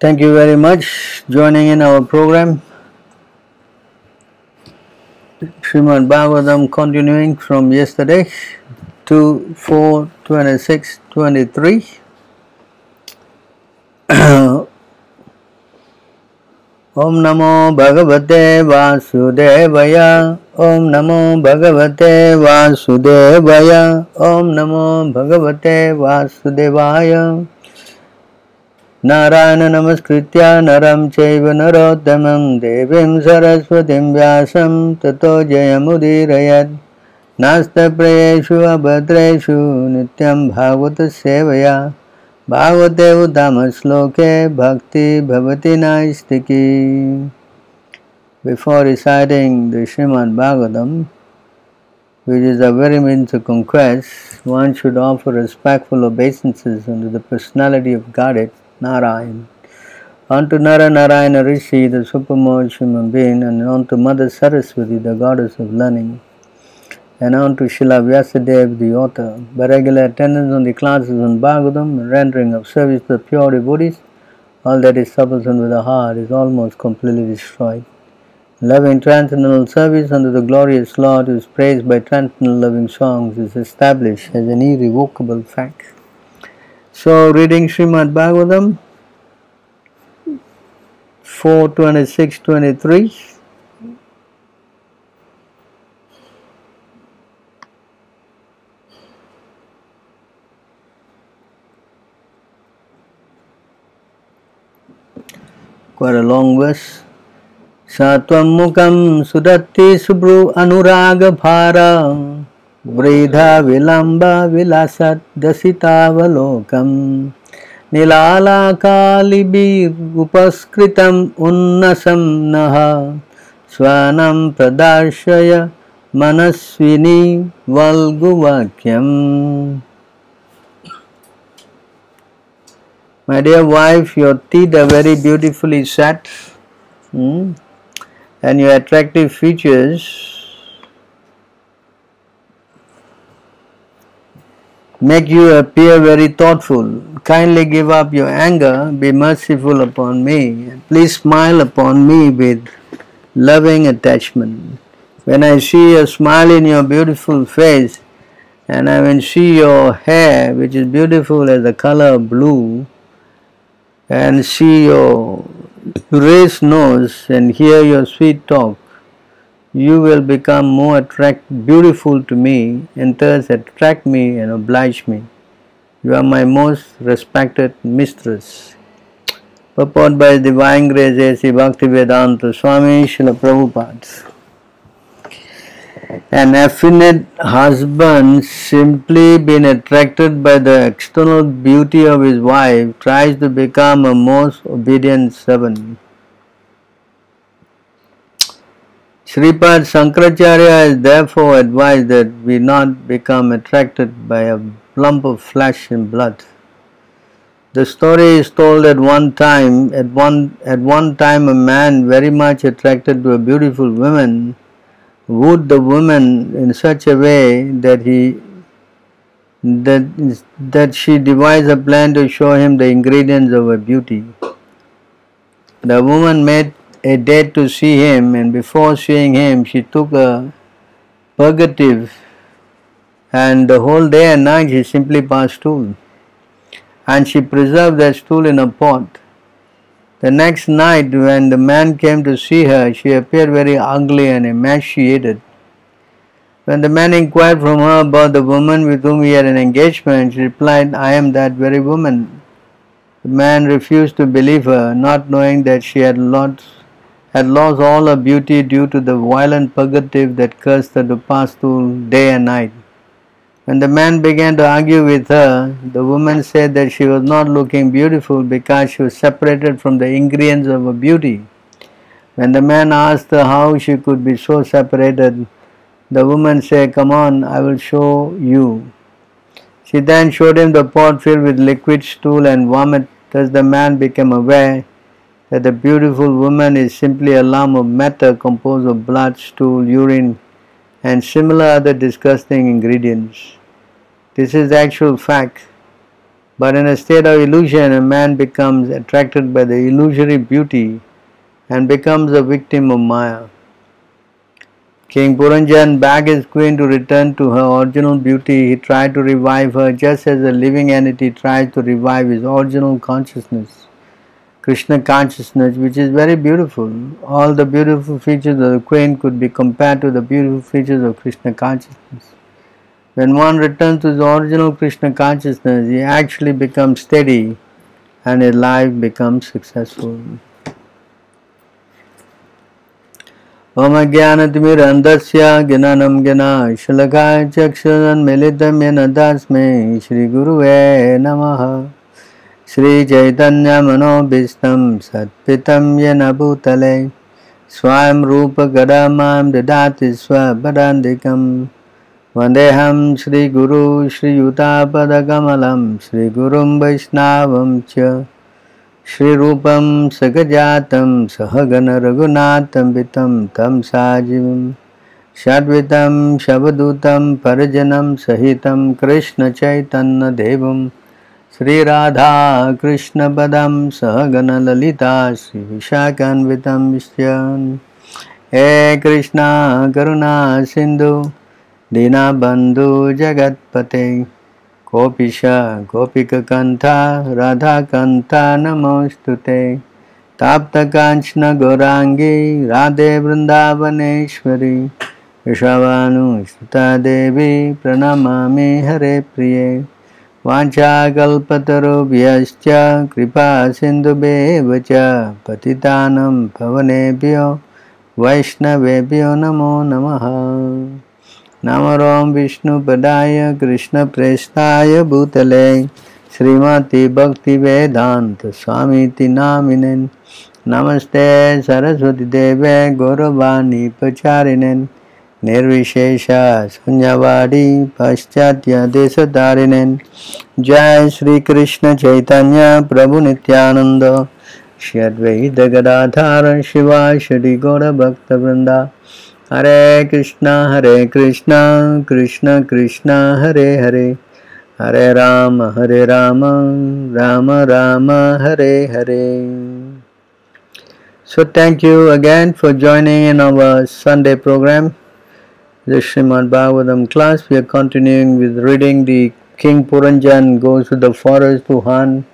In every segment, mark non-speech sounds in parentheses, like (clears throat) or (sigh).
Thank you very much joining in our program. Srimad Bhagavatam continuing from yesterday to 4 26 23. ॐ नमो भगवते वासुदेवय ॐ नमो भगवते वासुदेवय ॐ नमो भगवते वासुदेवाय नारायण नमस्कृत नरम चरोतम देवी सरस्वती व्यास तथो जय मुदीर नास्तु अभद्रेशु नित्यं भागवत सेवया। भागवते उदाम श्लोक भक्ति भवती नास्तिकी। Before reciting the Shrimad Bhagavatam which is a very means conquest one should offer respectful of basis personality of God it Narayan, unto Nara Rishi, the supreme human being, and unto Mother Saraswati, the goddess of learning, and unto Srila Vyasadeva, the author. By regular attendance on the classes on Bhagavatam and rendering of service to the pure devotees, all that is troublesome with the heart is almost completely destroyed. Loving transcendental service unto the glorious Lord who is praised by transcendental loving songs is established as an irrevocable fact. So, reading Srimad Bhagavatam 426 23. Quite a long verse. Satvam Mukam Sudatti Subru Anuraga Bhara. विलासदसितावलोकम् नीलालाकालिभिरुपस्कृतम् उन्नसं नः स्वनं प्रदर्शय Manaswini वल्गुवाक्यम् My dear wife, your teeth are very beautifully set. Hmm? and your attractive features make you appear very thoughtful. Kindly give up your anger, be merciful upon me, please smile upon me with loving attachment. When I see a smile in your beautiful face, and I will see your hair, which is beautiful as the color blue, and see your raised nose and hear your sweet talk, you will become more attract beautiful to me and thus attract me and oblige me. You are my most respected mistress. Purport by Divine Grace A.C. Bhaktivedanta Swami Srila Prabhupada. An affinite husband, simply being attracted by the external beauty of his wife, tries to become a most obedient servant. Sripad Sankaracharya is therefore advised that we not become attracted by a lump of flesh and blood. The story is told at one time, at one, at one time a man very much attracted to a beautiful woman wooed the woman in such a way that he that that she devised a plan to show him the ingredients of her beauty. The woman made a date to see him, and before seeing him, she took a purgative, and the whole day and night she simply passed stool, and she preserved that stool in a pot. The next night, when the man came to see her, she appeared very ugly and emaciated. When the man inquired from her about the woman with whom he had an engagement, she replied, I am that very woman. The man refused to believe her, not knowing that she had lost, had lost all her beauty due to the violent purgative that cursed her to pass through day and night. When the man began to argue with her, the woman said that she was not looking beautiful because she was separated from the ingredients of her beauty. When the man asked her how she could be so separated, the woman said, Come on, I will show you. She then showed him the pot filled with liquid stool and vomit. Thus the man became aware that the beautiful woman is simply a lump of matter composed of blood, stool, urine, and similar other disgusting ingredients. This is the actual fact. But in a state of illusion, a man becomes attracted by the illusory beauty and becomes a victim of Maya. King Puranjan begged his queen to return to her original beauty. He tried to revive her just as a living entity tries to revive his original consciousness, Krishna consciousness, which is very beautiful. All the beautiful features of the queen could be compared to the beautiful features of Krishna consciousness. When one returns to his original Krishna consciousness, he actually becomes steady and his life becomes successful. मम ज्ञानतिमिरन्धस्य ज्ञानं ज्ञानशलकाय चक्षुरन्मिलितं येन तस्मै श्रीगुरुवे नमः श्रीचैतन्यमनोभीष्टं सत्पितं येन भूतले स्वयं रूपगदा मां ददाति स्वपदान्तिकम्। वन्देऽहं श्रीगुरु श्रीयुतापदकमलं श्रीगुरुं वैष्णवं च। श्रीरूपं सगजातं सहगणरघुनाथं वितं तं साजीवं षड्वितं शवदूतं परजनं सहितं कृष्णचैतन्यदेवं श्रीराधाकृष्णपदं सहगणललिता श्रीविशाखान्वितं विश्यन् हे कृष्णा, करुणा, सिन्धु, दीनबन्धु, जगत्पते। गोपिश, गोपिककन्था, राधाकन्था, नमोऽस्तु ते। ताप्तकाञ्चन, गौराङ्गी, राधे वृन्दावनेश्वरी। वृषभानुसुता देवी प्रणमामि, हरे प्रिये। वाञ्छाकल्पतरुभ्यश्च कृपा सिन्धुभ्येव च पतितानं पवनेभ्यो वैष्णवेभ्यो नमो नमः। नमरों विष्णुपदाय कृष्णप्रेष्ठाय भूतले श्रीमती भक्तिवेदान्त स्वामीति नामिने नमस्ते सरस्वतीदेवे गौरवाणी प्रचारिणे निर्विशेष शून्यवादी पाश्चात्य देशधारिणे जय श्री कृष्ण चैतन्य प्रभु नित्यानंद श्री गदाधार शिवा श्री गौर भक्त वृंदा हरे कृष्णा हरे कृष्णा कृष्ण कृष्णा हरे हरे। हरे राम हरे राम राम राम हरे हरे। So thank you again for joining in our Sunday program, the Srimad Bhagavatam class. We are continuing with reading the King Puranjan goes to the forest to hunt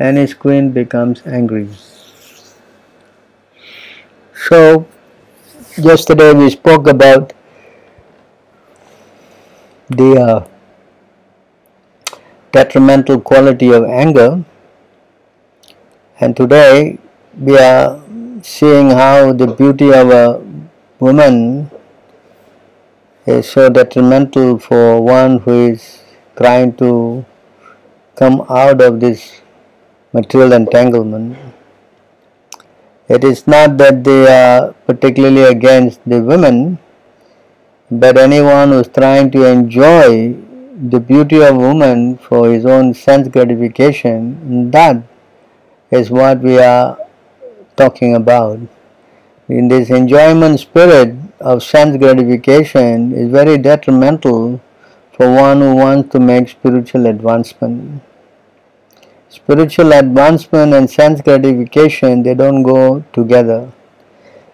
and his queen becomes angry. So yesterday we spoke about the uh, detrimental quality of anger, and today we are seeing how the beauty of a woman is so detrimental for one who is trying to come out of this material entanglement. It is not that they are particularly against the women, but anyone who is trying to enjoy the beauty of woman for his own sense gratification, that is what we are talking about. In this enjoyment spirit of sense gratification is very detrimental for one who wants to make spiritual advancement. Spiritual advancement and sense gratification they don't go together.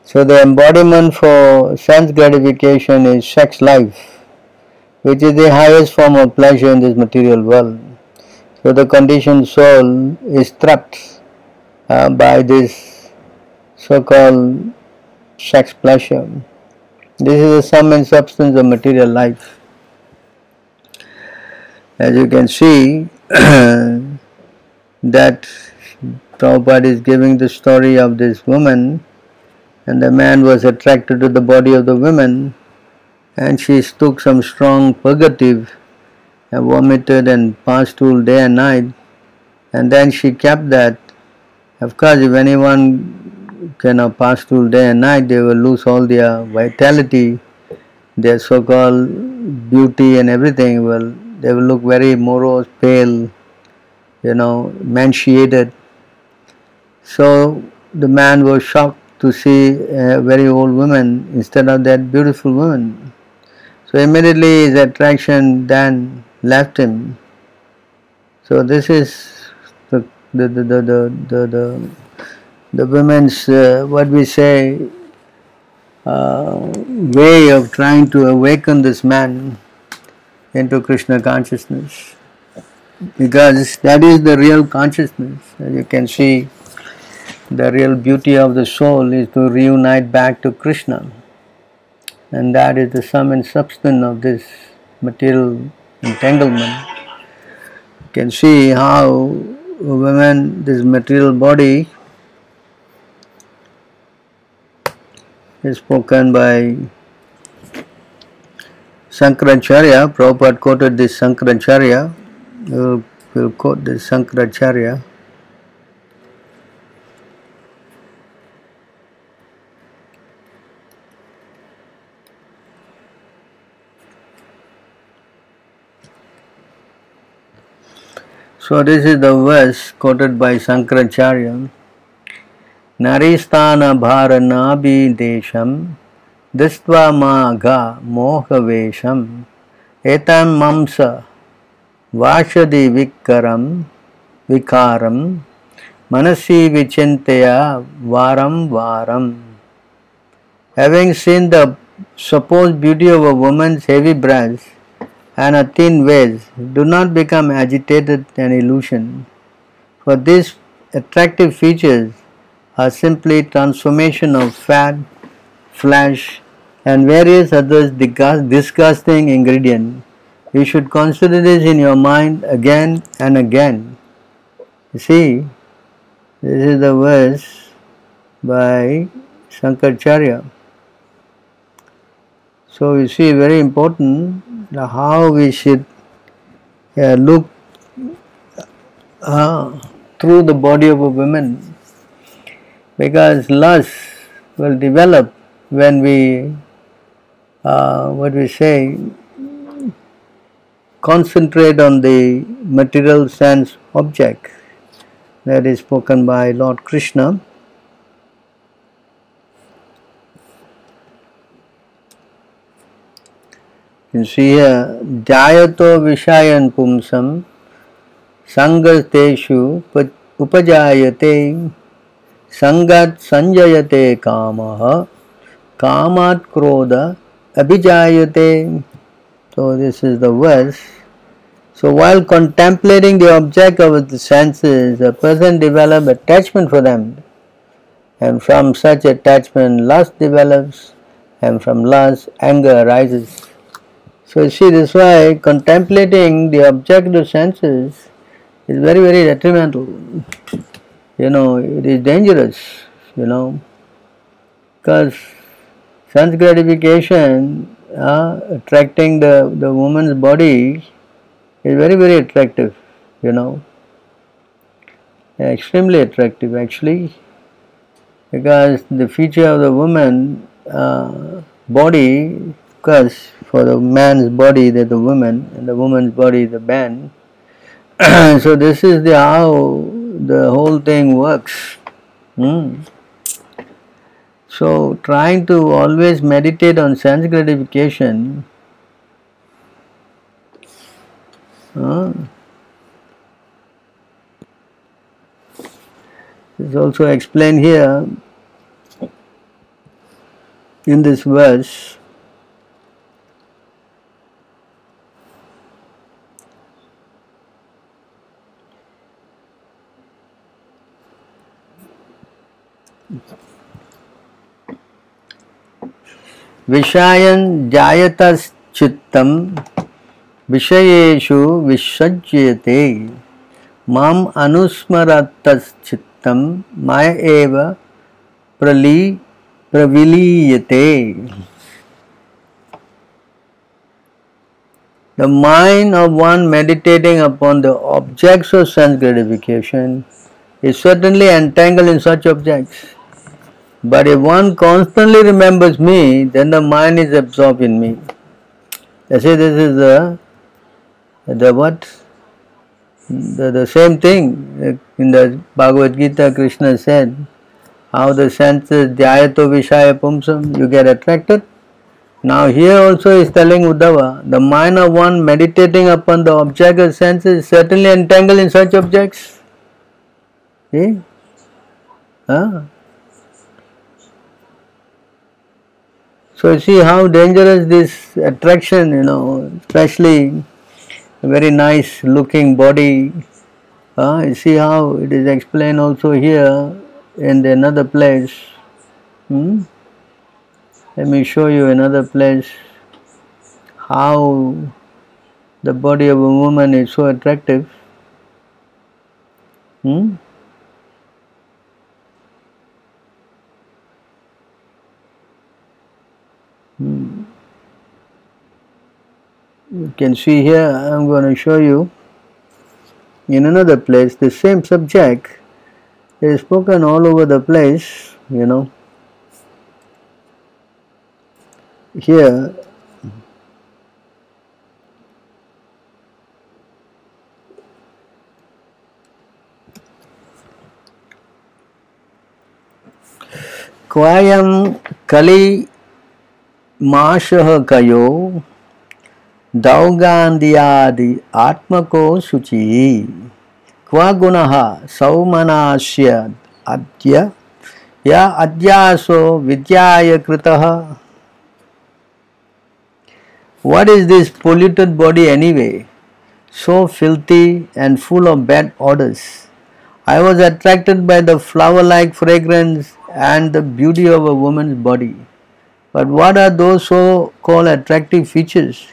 So the embodiment for sense gratification is sex life which is the highest form of pleasure in this material world. So the conditioned soul is trapped uh, by this so-called sex pleasure this is the sum and substance of material life as you can see (clears throat) that Prabhupada is giving the story of this woman and the man was attracted to the body of the woman and she took some strong purgative and vomited and passed stool day and night and then she kept that. Of course if anyone cannot pass through day and night they will lose all their vitality, their so-called beauty and everything will they will look very morose, pale, you know, emaciated. So the man was shocked to see a very old woman instead of that beautiful woman. So immediately his attraction then left him. So this is the the the the the, the, the, the women's uh, what we say uh, way of trying to awaken this man into Krishna consciousness because that is the real consciousness. As you can see, the real beauty of the soul is to reunite back to Krishna, and that is the sum and substance of this material entanglement. You can see how women, this material body, is spoken by Sankaracharya. Prabhupada quoted this Sankaracharya we'll, uh, we'll quote the Sankaracharya. So this is the verse quoted by Sankaracharya. నరిస్థానభారనాభిదేశం దిస్త్వమాఘ మోహవేషం ఎతం మంస వాషది విక్కరం వికారం మనసి విచింతయ వారం వారం Having seen the supposed beauty of a woman's heavy breasts and a thin waist, do not become agitated and illusioned, for these attractive features are simply transformation of fat flesh and various other disgusting ingredients you should consider this in your mind again and again. You see, this is the verse by Shankaracharya. So you see, very important how we should uh, look uh, through the body of a woman because lust will develop when we, uh, what we say, concentrate on the material sense object that is spoken by Lord Krishna. You see here, Jayato Vishayan Pumsam Sangateshu Upajayate Sangat Sanjayate Kamaha Kamat Krodha Abhijayate. So, this is the verse. So while contemplating the object of the senses, a person develops attachment for them, and from such attachment, lust develops, and from lust, anger arises. So you see, this why contemplating the object of the senses is very, very detrimental. You know, it is dangerous. You know, because sense gratification, uh, attracting the the woman's body is very very attractive you know extremely attractive actually because the feature of the woman uh, body because for the man's body there's the woman and the woman's body is the man (clears throat) so this is the how the whole thing works hmm. so trying to always meditate on sense gratification Uh, is also explained here in this verse. विषायन जायत चित्त विषय विसज्यते। माम अनुस्मरत चित्त प्रली, प्रविलीयते। The mind of one meditating upon the objects of sense gratification is certainly entangle in such objects But if one constantly remembers me, then the mind is absorbed in me. I say this is the the what? The, the same thing uh, in the Bhagavad Gita, Krishna said, how the senses dhyato vishaya pumsam, you get attracted. Now here also is telling Uddhava, the mind of one meditating upon the object of senses is certainly entangled in such objects. See? Huh? So you see how dangerous this attraction, you know, especially a very nice looking body. Uh, you see how it is explained also here in another place. Hmm? Let me show you another place how the body of a woman is so attractive. Hmm? Hmm. you can see here I'm going to show you. In another place the same subject is spoken all over the place you know. Here. குவாயம் Kali. माशः कयो दौगान्दियादि आत्मको शुचिः क्व गुणः सौमनास्य अद्य या अद्यासो विद्याय कृतः what is this polluted body anyway? So filthy and full of bad odors. I was attracted by the flower like fragrance and the beauty of a woman's body. But what are those so called attractive features?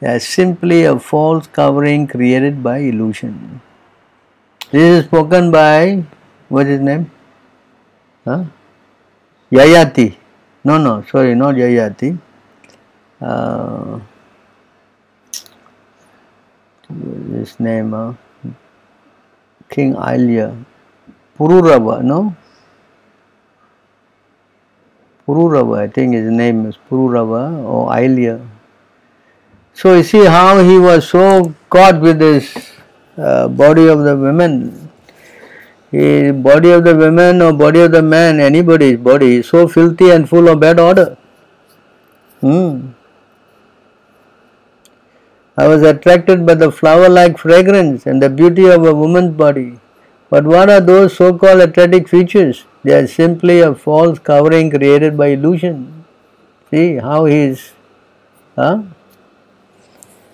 They are simply a false covering created by illusion. This is spoken by, what is his name? Huh? Yayati. No, no, sorry, not Yayati. Uh, his name, uh, King Ailya, Pururava, no? Pururava, I think his name is Pururava or Ailya. So you see how he was so caught with this uh, body of the women. The body of the women or body of the man, anybody's body so filthy and full of bad odor. Hmm. I was attracted by the flower like fragrance and the beauty of a woman's body. But what are those so called attractive features? They are simply a false covering created by illusion. See how he is, huh?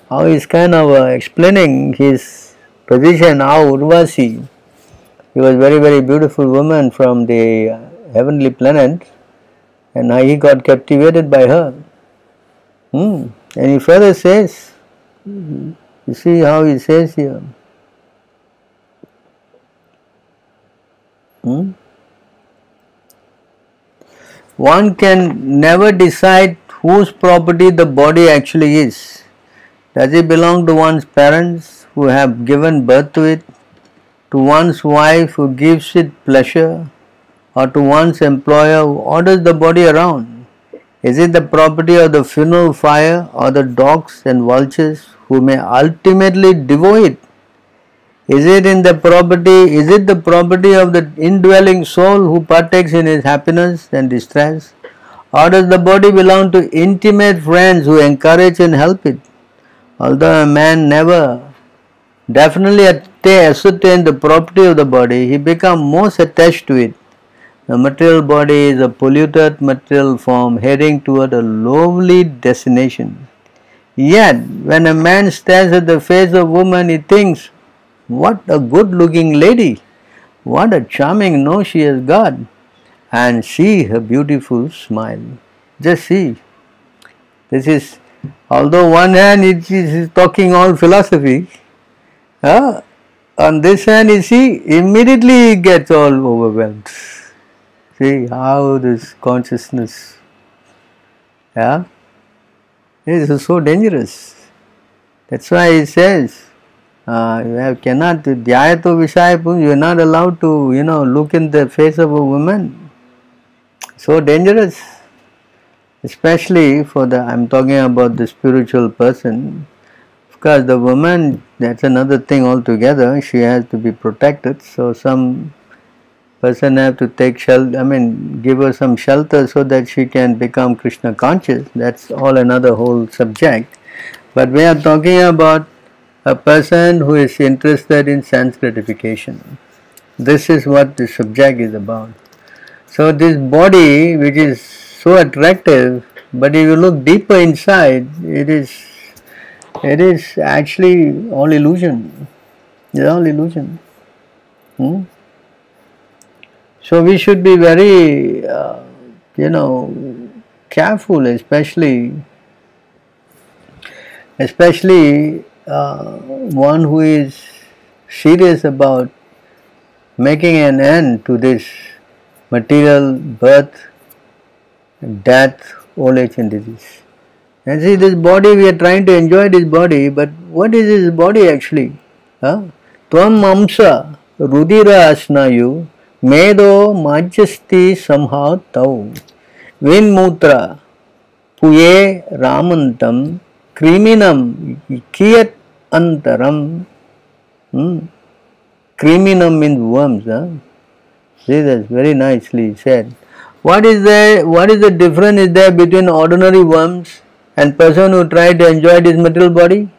how he is kind of uh, explaining his position, how Urvasi, he was very, very beautiful woman from the heavenly planet, and he got captivated by her. Hmm. And he further says, you see how he says here. Hmm? One can never decide whose property the body actually is. Does it belong to one's parents who have given birth to it, to one's wife who gives it pleasure, or to one's employer who orders the body around? Is it the property of the funeral fire or the dogs and vultures who may ultimately devour it? Is it in the property, is it the property of the indwelling soul who partakes in his happiness and distress? Or does the body belong to intimate friends who encourage and help it? Although a man never definitely ascertain the property of the body, he becomes most attached to it. The material body is a polluted material form heading toward a lowly destination. Yet, when a man stares at the face of woman, he thinks, What a good looking lady! What a charming nose she has got! And see her beautiful smile. Just see. This is, although one hand it is talking all philosophy, uh, on this hand you see, immediately gets all overwhelmed. See how this consciousness, yeah, is so dangerous. That's why he says, uh, you have, cannot, dhyayato vishayapun, you are not allowed to, you know, look in the face of a woman. So dangerous. Especially for the, I'm talking about the spiritual person. Of course, the woman, that's another thing altogether. She has to be protected. So some person have to take shelter, I mean, give her some shelter so that she can become Krishna conscious. That's all another whole subject. But we are talking about a person who is interested in sense gratification. This is what the subject is about. So, this body, which is so attractive, but if you look deeper inside, it is it is actually all illusion. It's all illusion. Hmm? So we should be very, uh, you know, careful, especially, especially uh, one who is serious about making an end to this material birth, death, old age and disease. And see this body, we are trying to enjoy this body, but what is this body actually? Huh? Tvam amsa rudira asnayu मेदो माज्यस्ति संहाव तौ विन्मूत्र पुये रामंतम क्रिमिनम कियत antaram hmm? criminum worms. Huh? See, that's very nicely said. What is the what is the difference is there between ordinary worms and person who try to enjoy this material body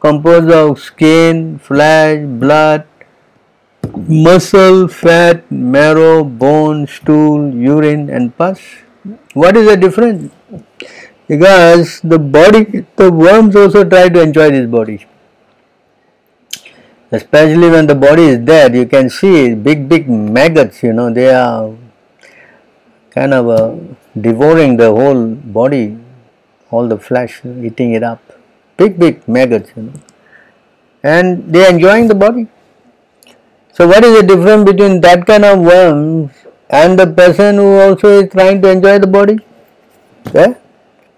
composed of skin, flesh, blood, muscle, fat, marrow, bone, stool, urine, and pus? What is the difference? Because the body, the worms also try to enjoy this body. Especially when the body is dead, you can see big, big maggots, you know, they are kind of uh, devouring the whole body, all the flesh, eating it up. Big, big maggots, you know. And they are enjoying the body. So what is the difference between that kind of worms and the person who also is trying to enjoy the body? Yeah?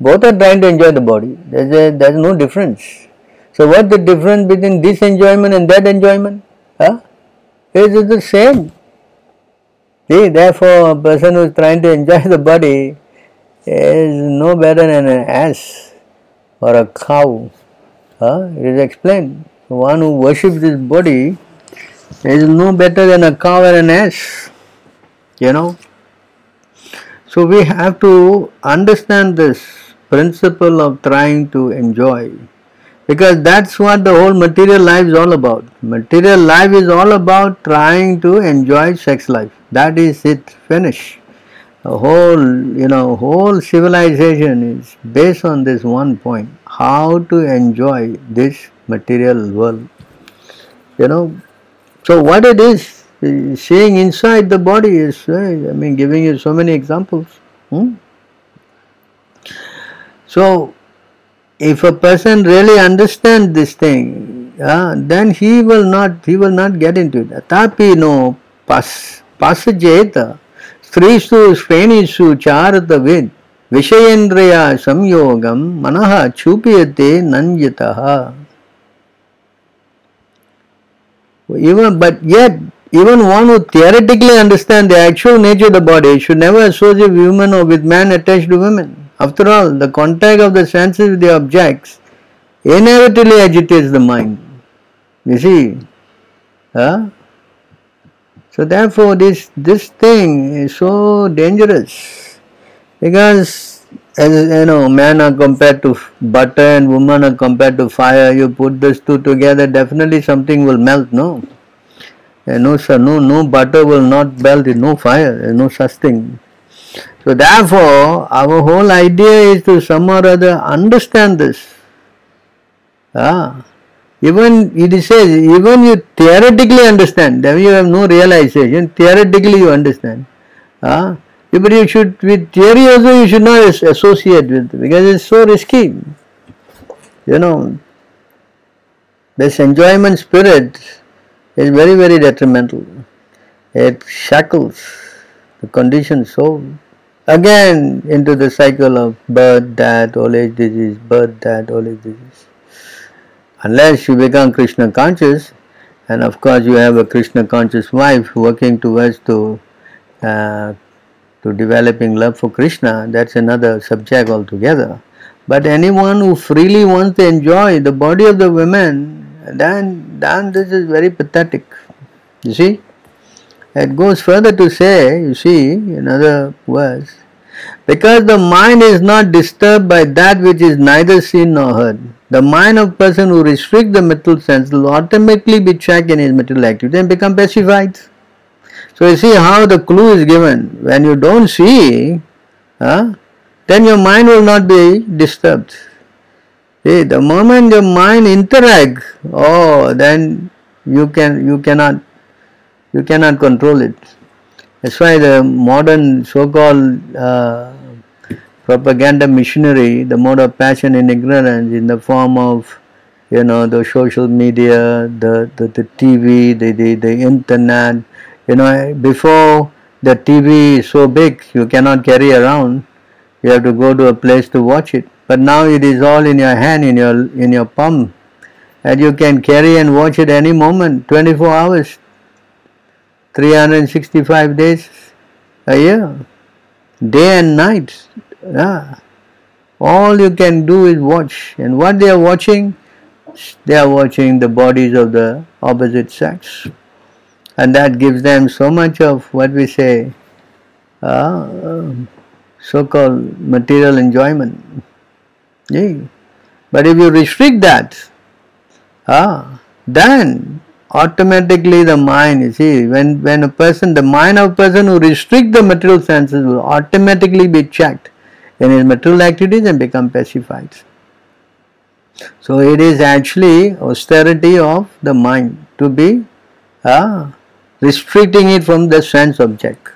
Both are trying to enjoy the body. There's, a, there's no difference. So what's the difference between this enjoyment and that enjoyment? Huh? It is the same. See, therefore a person who is trying to enjoy the body is no better than an ass or a cow. Huh? It is explained. One who worships this body is no better than a cow or an ass, you know. So we have to understand this principle of trying to enjoy because that's what the whole material life is all about. Material life is all about trying to enjoy sex life. That is it, finish. The whole, you know, whole civilization is based on this one point how to enjoy this material world. You know, so what it is, seeing inside the body is, uh, I mean, giving you so many examples. Hmm? So, if a person really understands this thing, uh, then he will not he will not get into it. Tapi no pas pasajeta स्त्रीषु श्रेणीषु चारतविद विषयेन्द्रिया संयोगम मनः चूपयते नंजतः even but yet even one who theoretically understands the actual nature of the body should never associate women or with man attached to women. after all, the contact of the senses with the objects inevitably agitates the mind. You see? Huh? So therefore this this thing is so dangerous because as you know men are compared to butter and women are compared to fire you put these two together definitely something will melt no and no sir no no butter will not melt in no fire no such thing so therefore our whole idea is to somehow or other understand this ah even it says even you theoretically understand then you have no realization theoretically you understand ah but you should, with theory also you should not associate with because it's so risky. You know, this enjoyment spirit is very, very detrimental. It shackles the conditioned soul again into the cycle of birth, death, old age disease, birth, death, old age disease. Unless you become Krishna conscious, and of course you have a Krishna conscious wife working towards to uh, to developing love for Krishna, that's another subject altogether. But anyone who freely wants to enjoy the body of the women, then, then this is very pathetic. You see? It goes further to say, you see, in other words, because the mind is not disturbed by that which is neither seen nor heard. The mind of person who restricts the mental sense will automatically be checked in his mental activity and become pacified. So you see how the clue is given. When you don't see, huh, then your mind will not be disturbed. See, the moment your mind interacts, oh, then you can you cannot you cannot control it. That's why the modern so-called uh, propaganda machinery, the mode of passion and ignorance in the form of you know the social media, the, the, the TV, the, the, the internet, you know before the TV is so big you cannot carry around, you have to go to a place to watch it. But now it is all in your hand, in your in your palm, and you can carry and watch it any moment, 24 hours, 365 days a year, day and night. Yeah. All you can do is watch, and what they are watching, they are watching the bodies of the opposite sex, and that gives them so much of what we say, uh, so-called material enjoyment. Yeah. But if you restrict that, ah, then automatically the mind, you see, when, when a person, the mind of a person who restrict the material senses will automatically be checked in his material activities and become pacified. So it is actually austerity of the mind to be uh, restricting it from the sense object.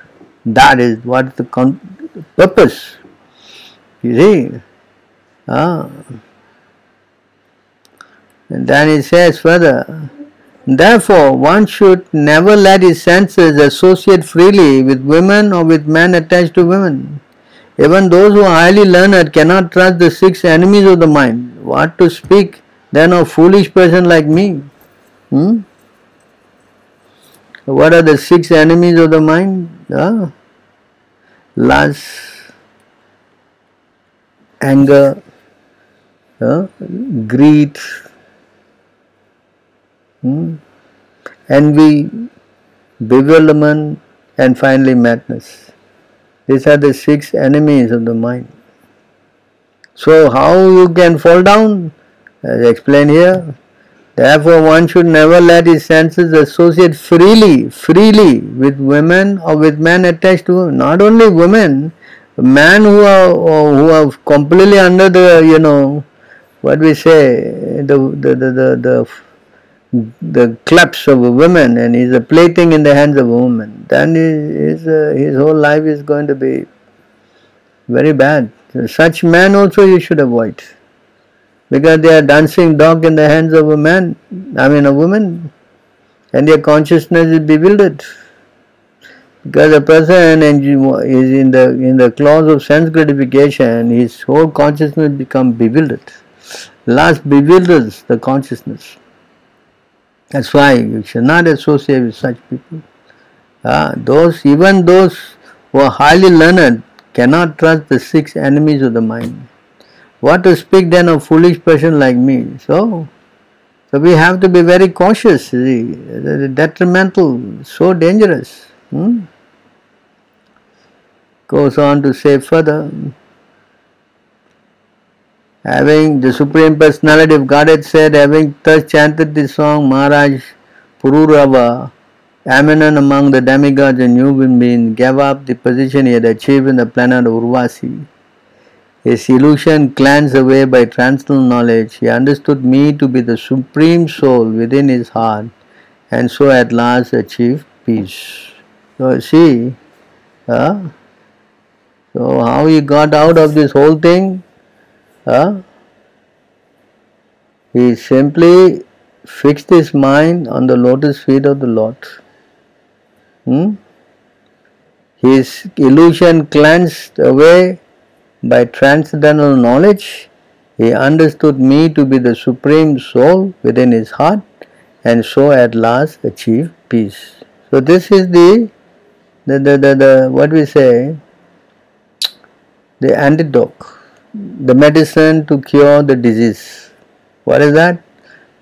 That is what the purpose. You see. Uh, and then it says further, Therefore, one should never let his senses associate freely with women or with men attached to women. Even those who are highly learned cannot trust the six enemies of the mind. What to speak then of foolish person like me? Hmm? What are the six enemies of the mind? Ah, lust, anger, uh, greed, Hmm? envy, bewilderment, and finally madness. These are the six enemies of the mind. So, how you can fall down? As explained here. Therefore, one should never let his senses associate freely, freely with women or with men attached to. Not only women, men who are who are completely under the you know what we say the the the the, the the clutch of a woman and he's a plaything in the hands of a woman, then his, uh, his whole life is going to be very bad. Such men also you should avoid because they are dancing dog in the hands of a man, I mean a woman, and their consciousness is bewildered. Because a person is in the in the clause of sense gratification, his whole consciousness becomes bewildered. Last bewilders the consciousness. That's why you should not associate with such people. Uh, those, even those who are highly learned cannot trust the six enemies of the mind. What to speak then of foolish person like me? So, so we have to be very cautious. See, detrimental, so dangerous. Hmm? Goes on to say further having the Supreme Personality of Godhead said, having thus chanted this song, Maharaj Pururava, eminent among the demigods and human beings, gave up the position he had achieved in the planet Urvasi. His illusion cleansed away by transcendental knowledge, he understood me to be the Supreme Soul within his heart and so at last achieved peace. So see, uh, so how he got out of this whole thing? Huh? He simply fixed his mind on the lotus feet of the Lord. Hmm? His illusion cleansed away by transcendental knowledge. He understood me to be the supreme soul within his heart and so at last achieved peace. So this is the the, the, the, the what we say the antidote the medicine to cure the disease. What is that?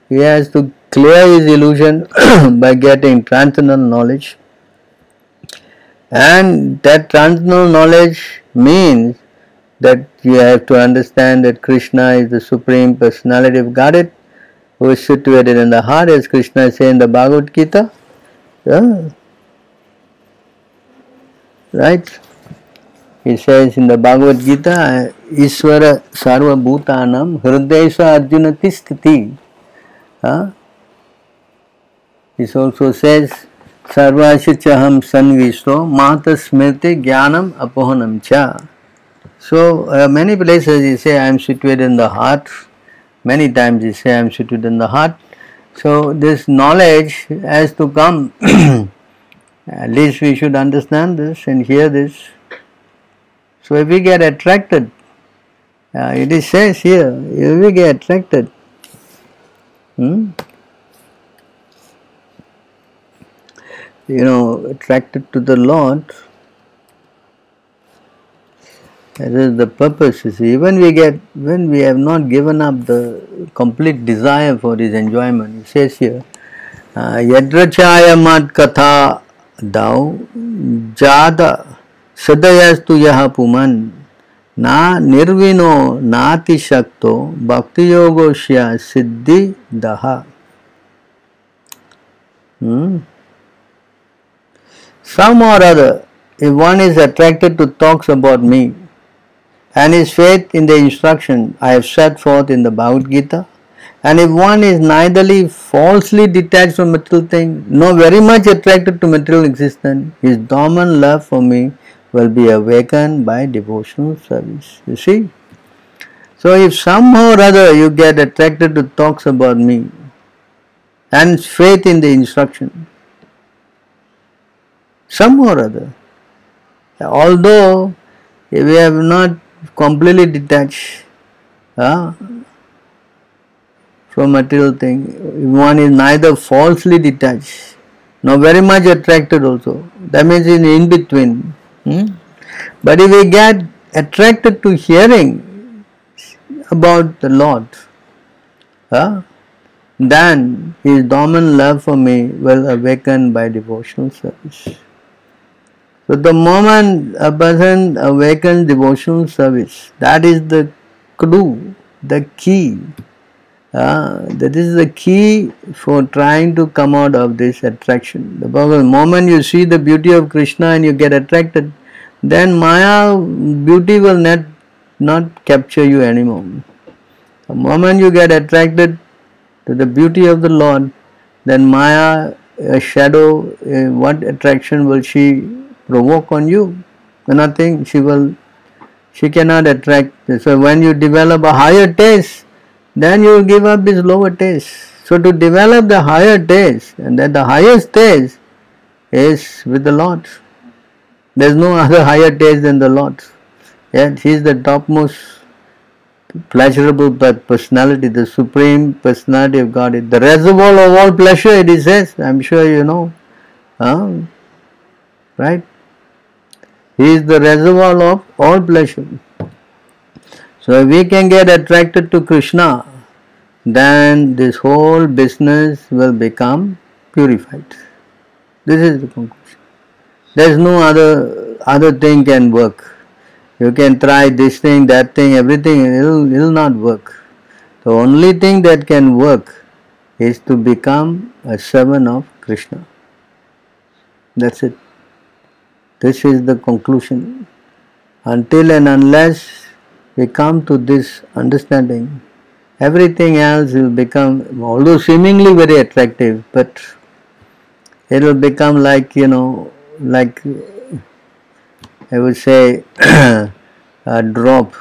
He has to clear his illusion (clears throat) by getting transcendental knowledge And that transcendental knowledge means that you have to understand that Krishna is the Supreme Personality of Godhead who is situated in the heart, as Krishna says in the Bhagavad Gita. Yeah. Right? He says in the Bhagavad Gita, Iswara Sarva Bhutanam Hridayasa Arjuna Tisthiti. Huh? This also says, Sarvasya Chaham Sanvisto Mahata Smriti Jnanam Apohanam Cha. So, uh, many places he say, I am situated in the heart. Many times he say, I am situated in the heart. So, this knowledge has to come. At least we should understand this and hear this. So if we get attracted, uh, it is says here, if we get attracted, hmm, you know, attracted to the Lord, that is the purpose. You see, when we get, when we have not given up the complete desire for His enjoyment, it says here, Yadrachaya mat katha dao jada ಸದಯಸ್ತು ಯಹ ಪುಮನ್. ನಾ ನಿರ್ವಿನೋ ನಾತಿಶಕ್ತೋ ಭಕ್ತಿಯೋಗೋಶ್ಯ ಸಿದ್ಧಿ ದಹ. hmm? Some or other, if one is attracted to talks about me and his faith in the instruction I have set forth in the Bhagavad Gita, and if one is neitherly falsely detached from material things nor very much attracted to material existence, his dormant love for me will be awakened by devotional service. You see? So if somehow or other you get attracted to talks about me and faith in the instruction, somehow or other, although we have not completely detached uh, from material thing, one is neither falsely detached nor very much attracted also. That means in, in between. Hmm? But if we get attracted to hearing about the Lord, huh, then his dormant love for me will awaken by devotional service. So the moment a person awakens devotional service, that is the clue, the key. Uh, that is the key for trying to come out of this attraction. The moment you see the beauty of Krishna and you get attracted, then Maya beauty will not, not capture you anymore. The moment you get attracted to the beauty of the Lord, then Maya, a shadow, what attraction will she provoke on you? Nothing. She will, she cannot attract. So when you develop a higher taste, then you give up this lower taste. So to develop the higher taste, and that the highest taste is with the Lord. There is no other higher taste than the Lord. Yet He is the topmost pleasurable personality, the supreme personality of God. The reservoir of all pleasure, it says. I'm sure you know. Huh? Right? He is the reservoir of all pleasure. So if we can get attracted to Krishna, then this whole business will become purified. This is the conclusion. There is no other other thing can work. You can try this thing, that thing, everything, it will, it will not work. The only thing that can work is to become a servant of Krishna. That's it. This is the conclusion. Until and unless we come to this understanding, everything else will become, although seemingly very attractive, but it will become like, you know, like I would say (clears throat) a drop.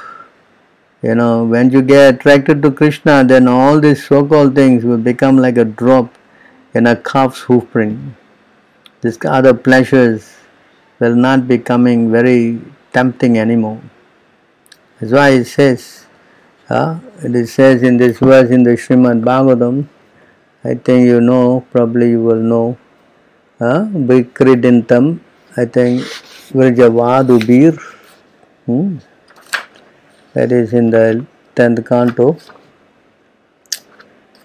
You know, when you get attracted to Krishna, then all these so-called things will become like a drop in a calf's hoofprint. These other pleasures will not be coming very tempting anymore. That's why it says, uh, it says in this verse in the Srimad Bhagavatam, I think you know, probably you will know, uh, I think Vrajavadubir, hmm? that is in the 10th canto,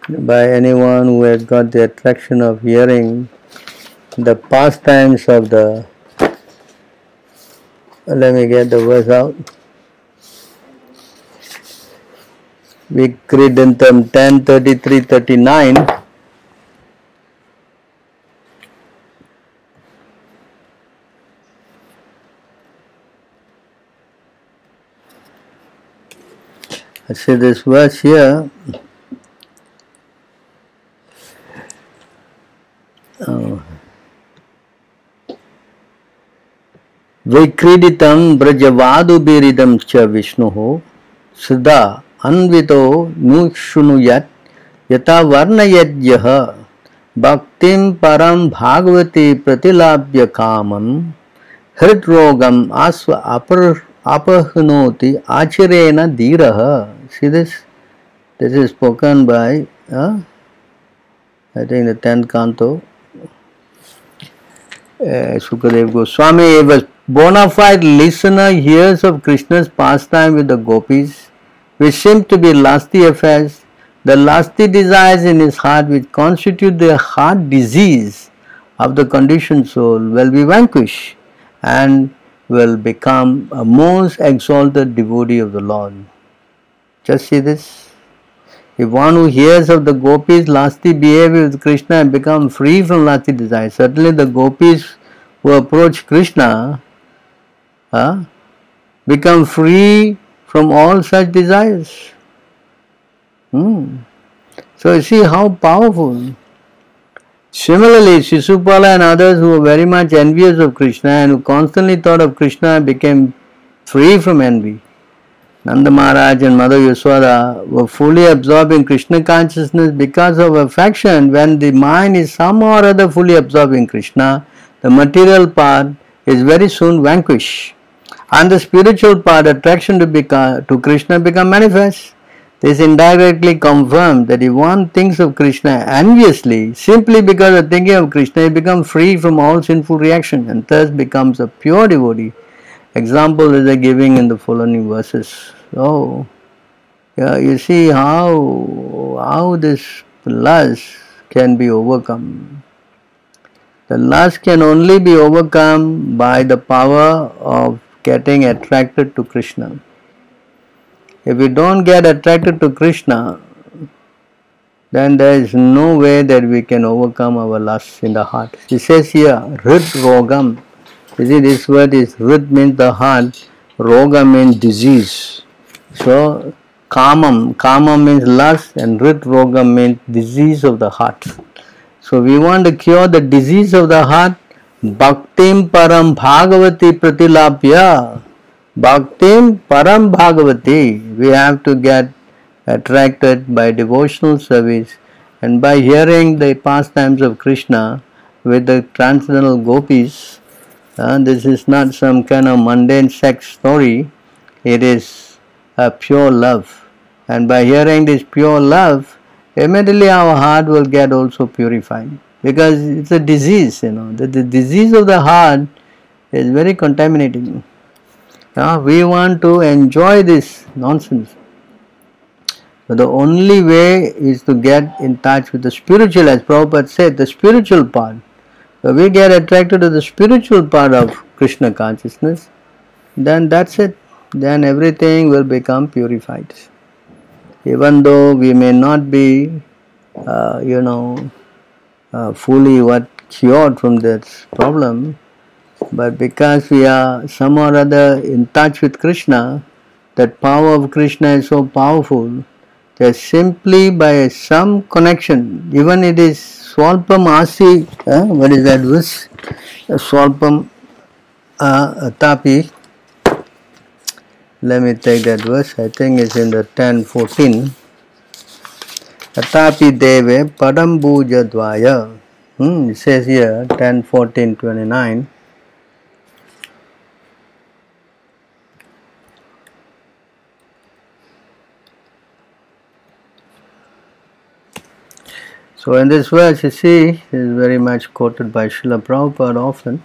by anyone who has got the attraction of hearing the pastimes of the let me get the verse out. Vikridantam 10 33 39. I see this verse here. Oh. वैक्रीडितं ब्रजवादुबीरिदं च विष्णुः सदा अन्वितो नुशृणुयत् यथा वर्णयद्यः भक्तिं परं भागवती प्रतिलाभ्य कामं हृद्रोगम् आस्व अपर apahnooti acharena dhiraha. See this? This is spoken by, uh, I think the 10th canto. Uh, Sukadev Goswami, a bona fide listener, hears of Krishna's pastime with the gopis, which seem to be lusty affairs. The lusty desires in his heart, which constitute the heart disease of the conditioned soul, will be vanquished and will become a most exalted devotee of the Lord. Just see this. If one who hears of the gopis' lusty behavior with Krishna and become free from lusty desire, certainly the gopis who approach Krishna uh, become free from all such desires. Hmm. So you see how powerful. Similarly, Shishupala and others who were very much envious of Krishna and who constantly thought of Krishna became free from envy. Nanda Maharaj and Mother Yashoda were fully absorbed in Krishna consciousness because of affection. When the mind is somehow or other fully absorbed in Krishna, the material part is very soon vanquished. And the spiritual part, attraction to, become, to Krishna, become manifest. This indirectly confirms that if one thinks of Krishna enviously, simply because of thinking of Krishna, he becomes free from all sinful reaction and thus becomes a pure devotee. Example is they giving in the following verses. So, yeah, you see how how this lust can be overcome. The lust can only be overcome by the power of getting attracted to Krishna. If we don't get attracted to Krishna, then there is no way that we can overcome our lust in the heart. He says here, Rid Rogam. You see, this word is Rid means the heart, Roga means disease. So, Kamam, Kamam means lust, and Rid Rogam means disease of the heart. So, we want to cure the disease of the heart. Bhaktim Param Bhagavati Pratilapya. Bhaktim Param Bhagavati. We have to get attracted by devotional service and by hearing the pastimes of Krishna with the transcendental gopis. Uh, this is not some kind of mundane sex story, it is a pure love. And by hearing this pure love, immediately our heart will get also purified because it's a disease, you know. The, the disease of the heart is very contaminating. We want to enjoy this nonsense. So the only way is to get in touch with the spiritual, as Prabhupada said, the spiritual part. So we get attracted to the spiritual part of Krishna consciousness, then that's it. Then everything will become purified. Even though we may not be, uh, you know, uh, fully what cured from this problem, but because we are some or other in touch with Krishna, that power of Krishna is so powerful that simply by some connection, even it is Swalpam Asi, uh, what is that verse? Swalpam uh, Tapi. Let me take that verse, I think it's in the 10 14. Atapi Deve Padambuja Dvaya. Hmm, it says here 10 14 29. So in this verse, you see, is very much quoted by Srila Prabhupada often.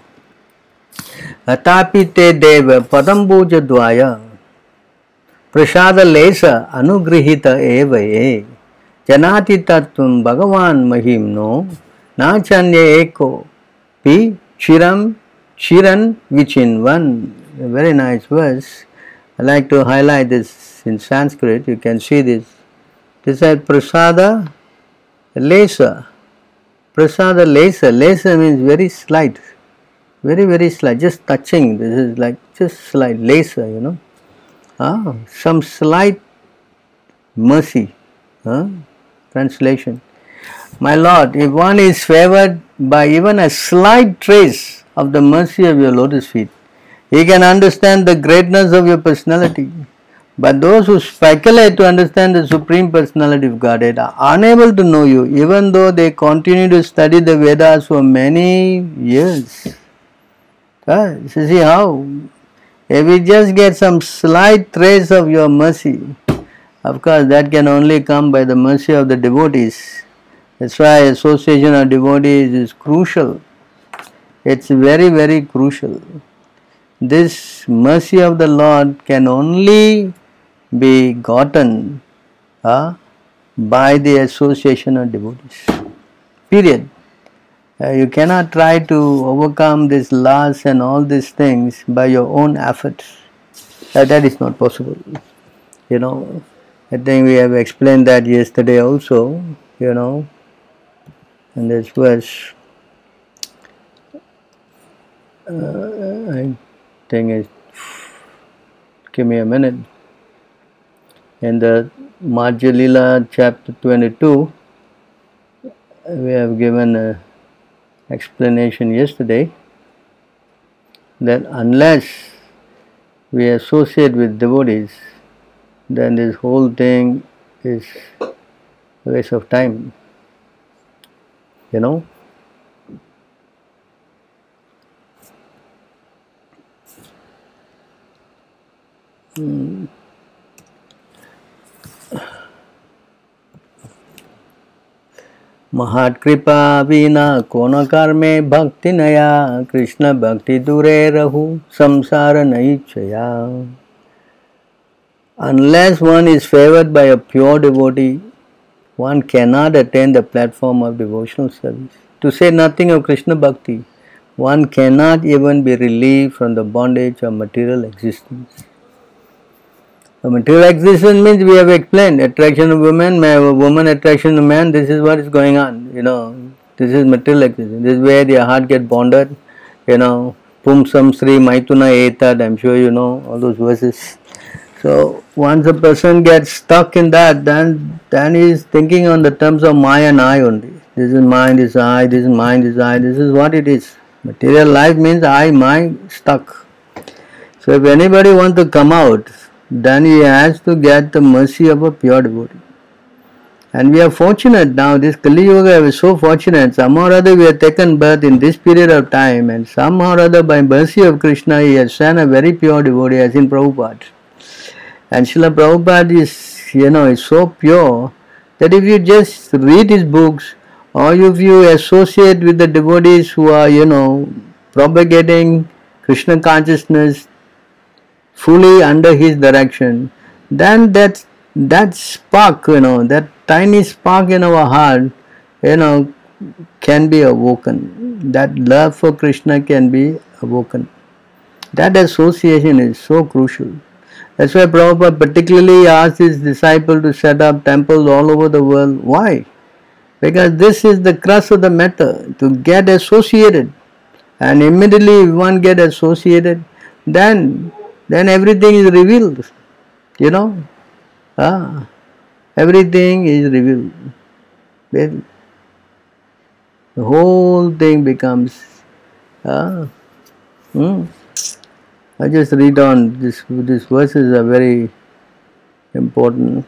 Atapi te deva padambuja dvaya prasada lesa anugrihita eva ye janati tattvam bhagavan mahimno nachanya eko pi chiram chiran vichinvan a very nice verse. I like to highlight this in Sanskrit. You can see this. This is prasada lesa. Prasada lesa. Lesa means very slight. Very, very slight. Just touching. This is like just slight. Lesa, you know. Ah, some slight mercy. Huh? Translation. My Lord, if one is favored by even a slight trace of the mercy of your lotus feet, he can understand the greatness of your personality. But those who speculate to understand the Supreme Personality of Godhead are unable to know you, even though they continue to study the Vedas for many years. Uh, see how? If we just get some slight trace of your mercy, of course, that can only come by the mercy of the devotees. That's why association of devotees is crucial. It's very, very crucial. This mercy of the Lord can only be gotten uh, by the association of devotees. Period. Uh, you cannot try to overcome this loss and all these things by your own efforts. Uh, that is not possible. You know, I think we have explained that yesterday also, you know, and this verse, uh, I think it, give me a minute. In the Madhya chapter 22, we have given a explanation yesterday that unless we associate with devotees, then this whole thing is a waste of time. You know? Hmm. મહાકૃપા વિના કોન કર્મે ભક્તિ નયા કૃષ્ણ ભક્તિ દૂરે રહું સંસાર નૈચ્છયા Unless one is favored by a pure devotee, one cannot attain the platform of devotional service. To say nothing of Krishna Bhakti, one cannot even be relieved from the bondage of material existence. Material existence means we have explained attraction of woman, woman attraction to man, this is what is going on, you know. This is material existence. This is where the heart get bonded, you know. Pumsam Sri Maituna Etad, I'm sure you know all those verses. So once a person gets stuck in that, then then he is thinking on the terms of my and I only. This is mine, this is I, this is mine, this is I, this is what it is. Material life means I, my, stuck. So if anybody wants to come out, then he has to get the mercy of a pure devotee. And we are fortunate now, this Kali Yuga is so fortunate, somehow or other we have taken birth in this period of time and somehow or other by mercy of Krishna he has sent a very pure devotee as in Prabhupada. And Srila Prabhupada is, you know, is so pure that if you just read his books or if you associate with the devotees who are, you know, propagating Krishna consciousness, fully under his direction, then that that spark, you know, that tiny spark in our heart, you know, can be awoken. That love for Krishna can be awoken. That association is so crucial. That's why Prabhupada particularly asked his disciple to set up temples all over the world. Why? Because this is the crux of the matter, to get associated. And immediately if one get associated, then then everything is revealed. You know? Ah, everything is revealed. Well, the whole thing becomes. Ah, hmm. I just read on this. These verses are very important.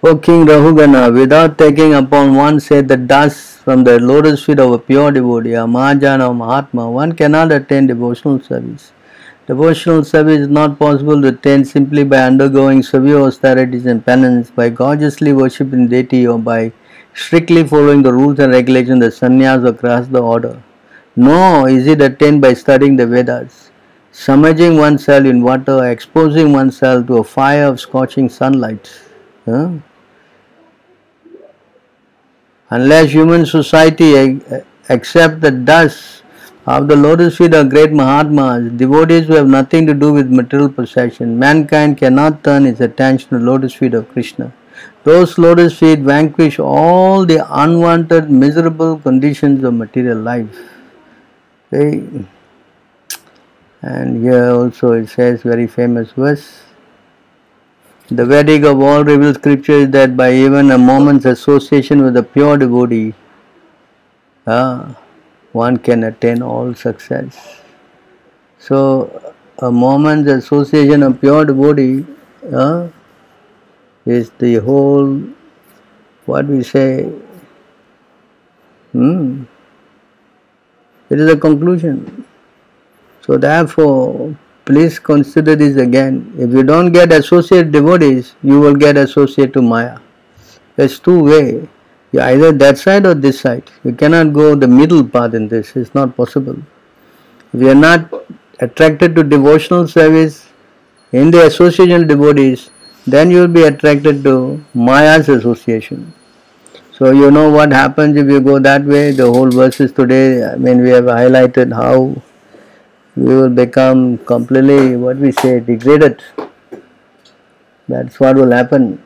O King Rahugana, without taking upon oneself the dust from the lotus feet of a pure devotee, a Mahajana or Mahatma, one cannot attain devotional service. Devotional service is not possible to attain simply by undergoing severe austerities and penance, by gorgeously worshipping deity, or by strictly following the rules and regulations of sannyas or grahastha order. Nor is it attained by studying the Vedas, submerging oneself in water, exposing oneself to a fire of scorching sunlight. Huh? Unless human society accept the dust of the lotus feet of great Mahatmas, devotees who have nothing to do with material possession, mankind cannot turn its attention to the lotus feet of Krishna. Those lotus feet vanquish all the unwanted, miserable conditions of material life. Okay. And here also it says very famous verse. The Vedic of all revealed scripture is that by even a moment's association with a pure devotee, uh, one can attain all success. So, a moment's association of pure devotee uh, is the whole, what we say, hmm, it is a conclusion. So, therefore, please consider this again. If you don't get associate devotees, you will get associate to Maya. There's two way. You either that side or this side. You cannot go the middle path in this. It's not possible. If you are not attracted to devotional service in the association devotees, then you will be attracted to Maya's association. So you know what happens if you go that way. The whole verses today, I mean, we have highlighted how we will become completely, what we say, degraded. That's what will happen.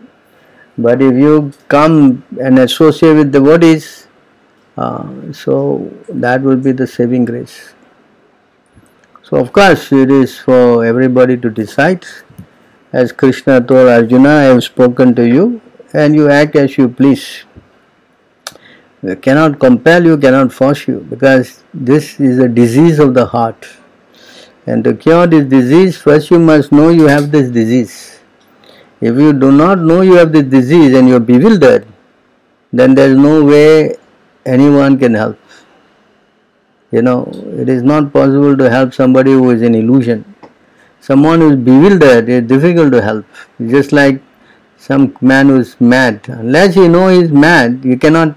But if you come and associate with devotees, uh, so that will be the saving grace. So, of course, it is for everybody to decide. As Krishna told Arjuna, I have spoken to you, and you act as you please. We cannot compel you, cannot force you, because this is a disease of the heart. And to cure this disease, first you must know you have this disease. If you do not know you have this disease and you are bewildered, then there is no way anyone can help. You know, it is not possible to help somebody who is in illusion. Someone who is bewildered is difficult to help. Just like some man who is mad. Unless you know he is mad, you cannot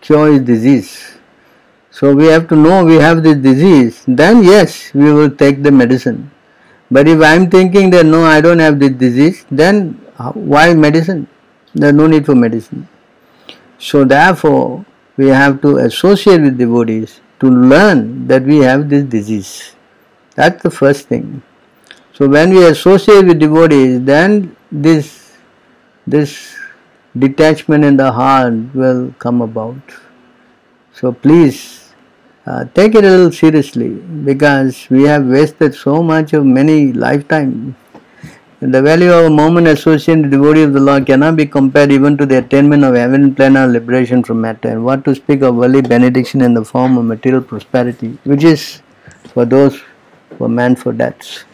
cure his disease. So we have to know we have this disease, then yes, we will take the medicine. But if I am thinking that no, I don't have this disease, then uh, why medicine? There is no need for medicine. So therefore, we have to associate with devotees to learn that we have this disease. That's the first thing. So when we associate with devotees, then this this detachment in the heart will come about. So please uh, take it a little seriously because we have wasted so much of many lifetime. The value of a moment associated devotee of the Lord cannot be compared even to the attainment of heaven plena liberation from matter. And what to speak of worldly benediction in the form of material prosperity, which is for those who are meant for deaths.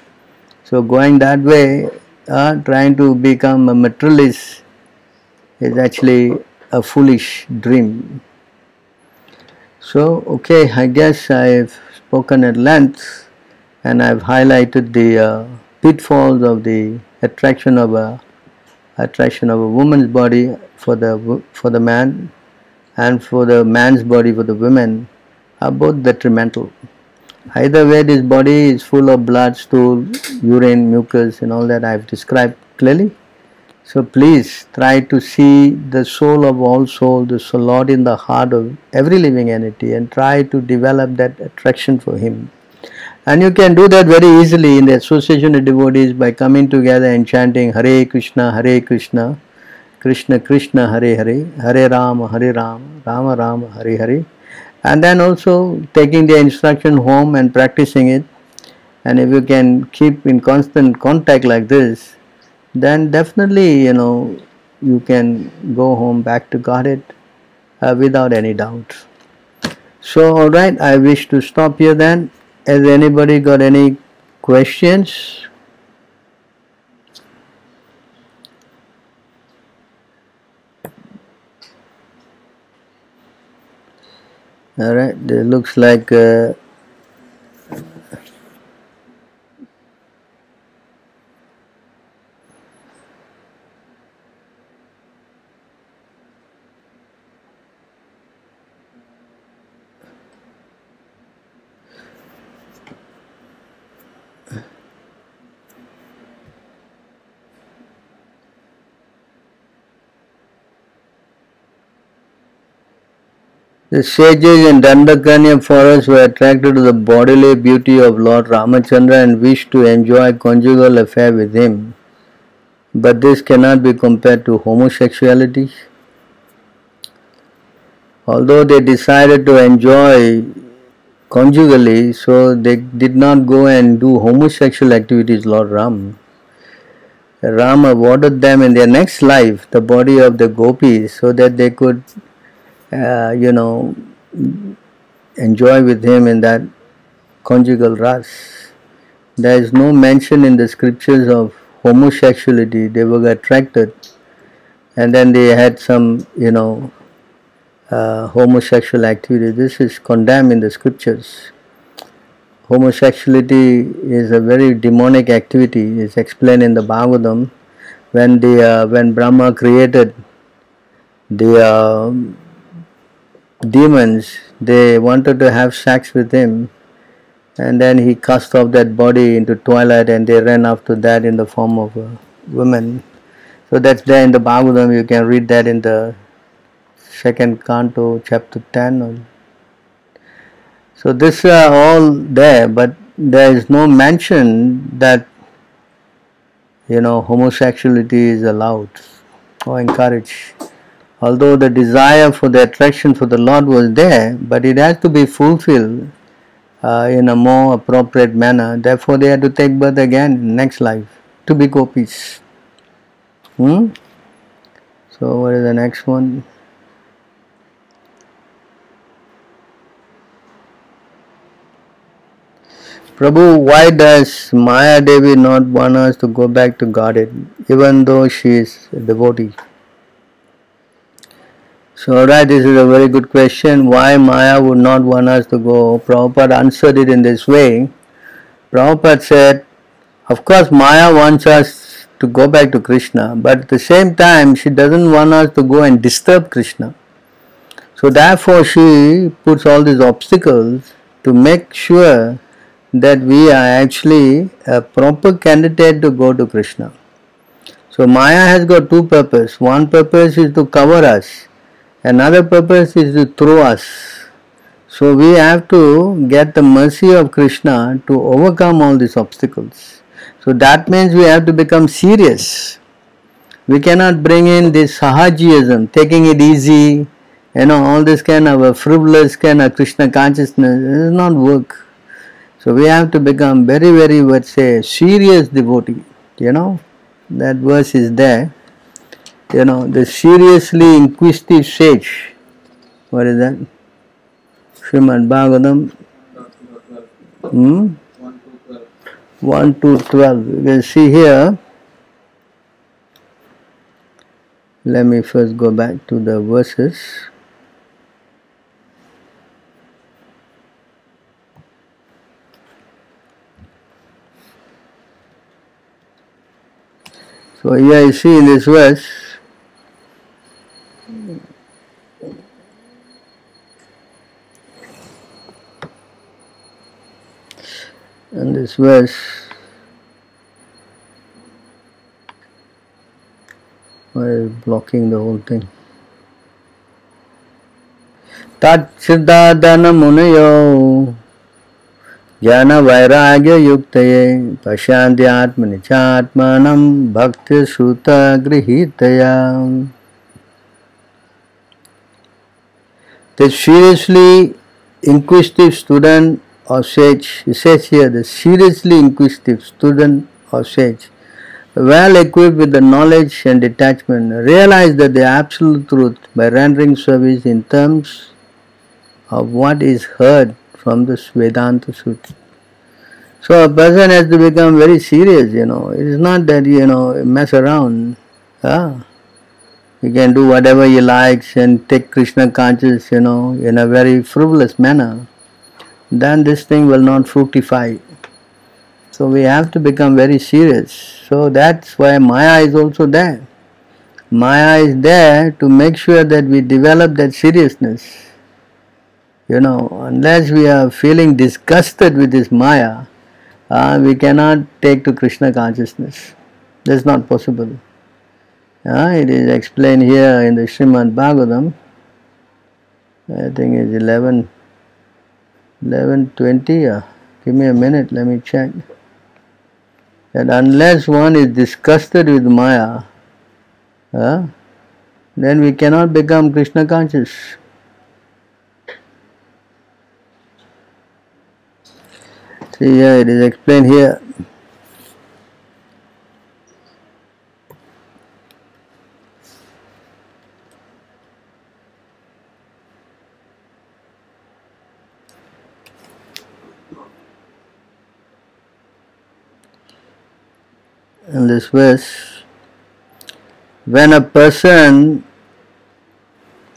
So going that way, uh, trying to become a materialist is actually a foolish dream. So, okay, I guess I've spoken at length and I've highlighted the uh, pitfalls of the attraction of a attraction of a woman's body for the for the man and for the man's body for the women are both detrimental. Either way, this body is full of blood, stool, urine, mucus, and all that I've described clearly. So please try to see the soul of all souls, the Lord in the heart of every living entity and try to develop that attraction for Him. And you can do that very easily in the association of devotees by coming together and chanting Hare Krishna, Hare Krishna, Krishna Krishna, Hare Hare, Hare Rama, Hare Rama, Rama Rama, Hare Hare. And then also taking the instruction home and practicing it. And if you can keep in constant contact like this, then definitely you know you can go home back to Godhead uh, without any doubt. So alright, I wish to stop here then. Has anybody got any questions? Alright, it looks like uh, The sages in Dandakaranya forest were attracted to the bodily beauty of Lord Ramachandra and wished to enjoy conjugal affair with him. But this cannot be compared to homosexuality. Although they decided to enjoy conjugally, so they did not go and do homosexual activities, Lord Ram. Ram awarded them in their next life the body of the gopis so that they could uh, you know, enjoy with him in that conjugal ras. There is no mention in the scriptures of homosexuality. They were attracted and then they had some, you know, uh, homosexual activity. This is condemned in the scriptures. Homosexuality is a very demonic activity. It's explained in the Bhagavatam when the uh, when Brahma created the uh, demons. They wanted to have sex with him, and then he cast off that body into twilight, and they ran after that in the form of a woman. So that's there in the Bhagavatam. You can read that in the second canto, chapter 10. So this are all there, but there is no mention that you know homosexuality is allowed or encouraged. Although the desire for the attraction for the Lord was there, but it has to be fulfilled uh, in a more appropriate manner. Therefore, they had to take birth again next life to be gopis. Hmm? So, what is the next one? Prabhu, why does Maya Devi not want us to go back to Godhead, even though she is a devotee? So, alright, this is a very good question. Why Maya would not want us to go? Prabhupada answered it in this way. Prabhupada said, Of course, Maya wants us to go back to Krishna, but at the same time, she doesn't want us to go and disturb Krishna. So, therefore, she puts all these obstacles to make sure that we are actually a proper candidate to go to Krishna. So Maya has got two purposes. One purpose is to cover us, another purpose is to throw us. So we have to get the mercy of Krishna to overcome all these obstacles. So that means we have to become serious. We cannot bring in this sahajiism, taking it easy, you know, all this kind of a frivolous kind of Krishna consciousness. It does not work. So we have to become very, very, let's say, serious devotee. You know, that verse is there. You know, the seriously inquisitive sage. What is that? Srimad Bhagavatam. Hmm? 1 to 12. You can see here. Let me first go back to the verses. So here you see in this verse in this verse while blocking the whole thing. तत्सिद्धादनमुनयो ज्ञानवैराग्ययुक्तये पश्यान्ति आत्मनि च आत्मानं भक्तिश्रुतगृहीतया The seriously inquisitive student or sage, he says here, the seriously inquisitive student or sage, well equipped with the knowledge and detachment, realize that the absolute truth by rendering service in terms of what is heard from the Vedanta Sutra. So a person has to become very serious, you know. It is not that, you know, mess around. Ah. You can do whatever you likes and take Krishna conscious, you know, in a very frivolous manner. Then this thing will not fructify. So we have to become very serious. So that's why Maya is also there. Maya is there to make sure that we develop that seriousness. You know, unless we are feeling disgusted with this Maya, uh, we cannot take to Krishna consciousness. That's not possible. Uh, it is explained here in the Srimad Bhagavatam. I think it's 11, 11.20. Yeah. Give me a minute, let me check. That unless one is disgusted with Maya, uh, then we cannot become Krishna conscious. See here, it is explained here. In this verse when a person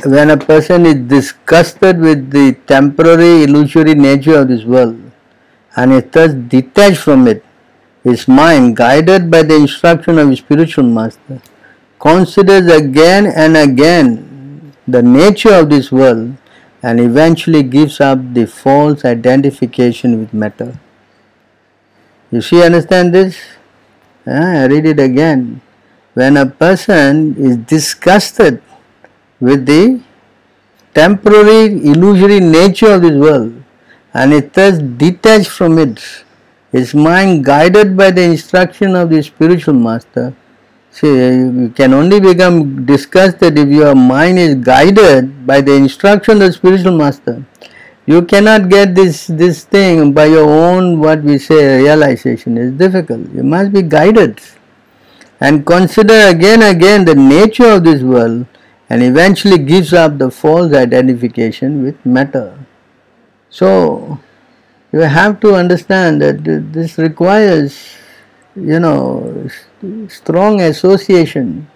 when a person is disgusted with the temporary illusory nature of this world and is thus detached from it, his mind, guided by the instruction of his spiritual master, considers again and again the nature of this world and eventually gives up the false identification with matter. You see, understand this? Ah, I read it again. When a person is disgusted with the temporary illusory nature of this world and is thus detached from it, his mind guided by the instruction of the spiritual master. See, you can only become disgusted if your mind is guided by the instruction of the spiritual master. You cannot get this, this thing by your own, what we say, realization. is difficult. You must be guided and consider again again the nature of this world and eventually gives up the false identification with matter. So, you have to understand that this requires, you know, strong association.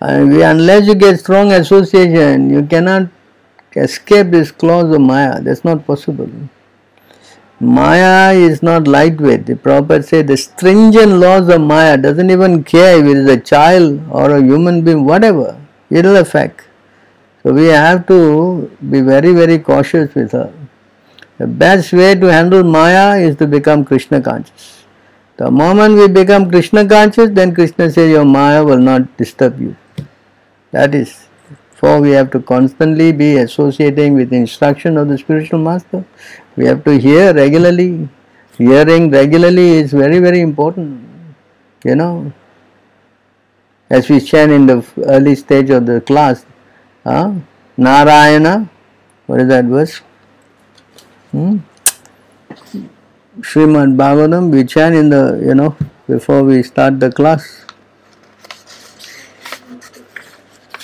And unless you get strong association, you cannot escape this claws of Maya. That's not possible. Maya is not lightweight. The Prabhupada said the stringent laws of Maya doesn't even care if it is a child or a human being, whatever. It will affect. So we have to be very, very cautious with her. The best way to handle Maya is to become Krishna conscious. The moment we become Krishna conscious, then Krishna says your Maya will not disturb you. That is for we have to constantly be associating with instruction of the spiritual master. We have to hear regularly. Hearing regularly is very, very important. You know, as we chant in the early stage of the class, uh, Narayana, what is that verse? Hmm? Srimad Bhagavatam, we chant in the, you know, before we start the class.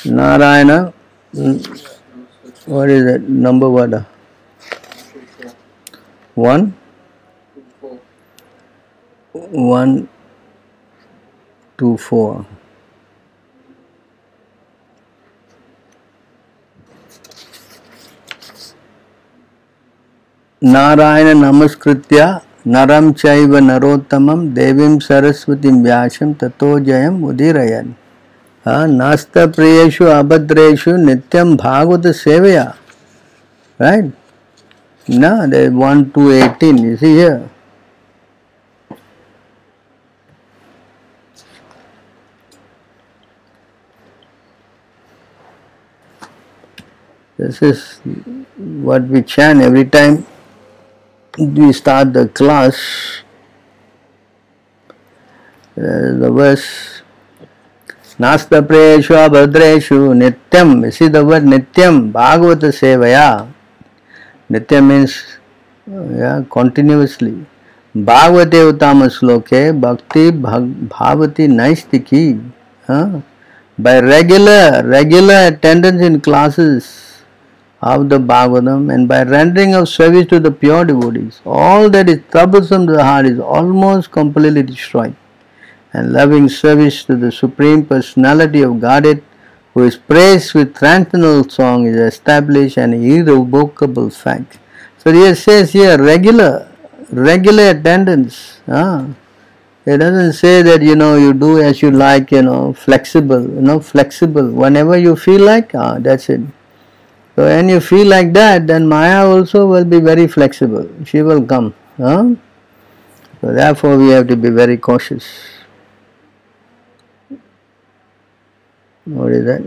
Narayana, what is that number what? One? One, two, four. Narayan नमस्कृत्य नरम चैव नरोत्तमं देवीं सरस्वतीं व्यासं ततो जयम् उदीरयन् नास्त प्रियेषु अभद्रेषु नित्यम भागवत सेवया no they 1 to 18 you see here this is what we chant every time we start the class uh, the verse स्नास्तप्रेषु अभद्रेषु नित्यम विशिधव भागवत सेवया। नित्य मीन्स कॉन्टिन्यूसली भागवते उत्तम श्लोके भक्ति भावती नैस्तिकी by regular regular attendance in classes of the Bhagavatam and by rendering of service to the pure devotees all that is troublesome the heart is almost completely destroyed and loving service to the Supreme Personality of Godhead, who is praised with transcendental song, is established an irrevocable fact. So he says here regular, regular attendance. Ah. It doesn't say that you know you do as you like, you know, flexible, you know, flexible. Whenever you feel like, ah, that's it. So when you feel like that, then Maya also will be very flexible. She will come. Huh? So therefore we have to be very cautious. What is that?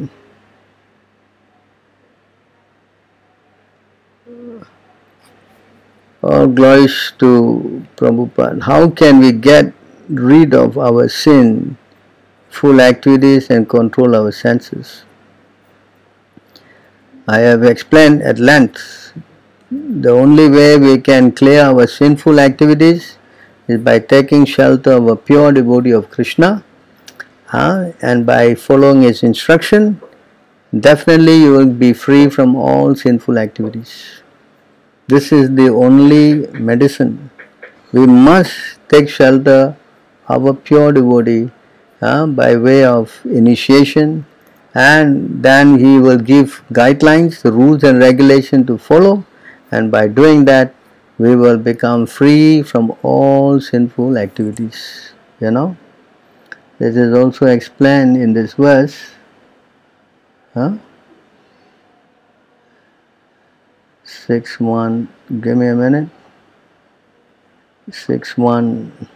All glories to Prabhupada. How can we get rid of our sin, full activities and control our senses? I have explained at length the only way we can clear our sinful activities is by taking shelter of a pure devotee of Krishna uh, and by following his instruction, definitely you will be free from all sinful activities. This is the only medicine. We must take shelter of a pure devotee uh, by way of initiation and then he will give guidelines, rules and regulation to follow and by doing that we will become free from all sinful activities you know this is also explained in this verse. Huh? 6 1 give me a minute. 6 1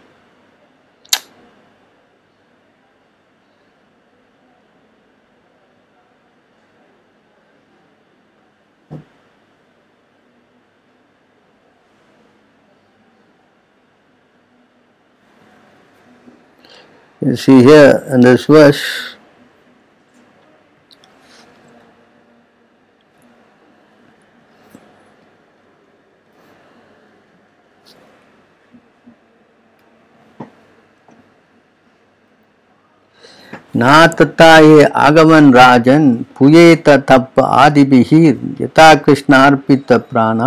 You see here in this verse, नातता ये आगमन राजन पुयेत तप आदि यथा कृष्णार्पित प्राण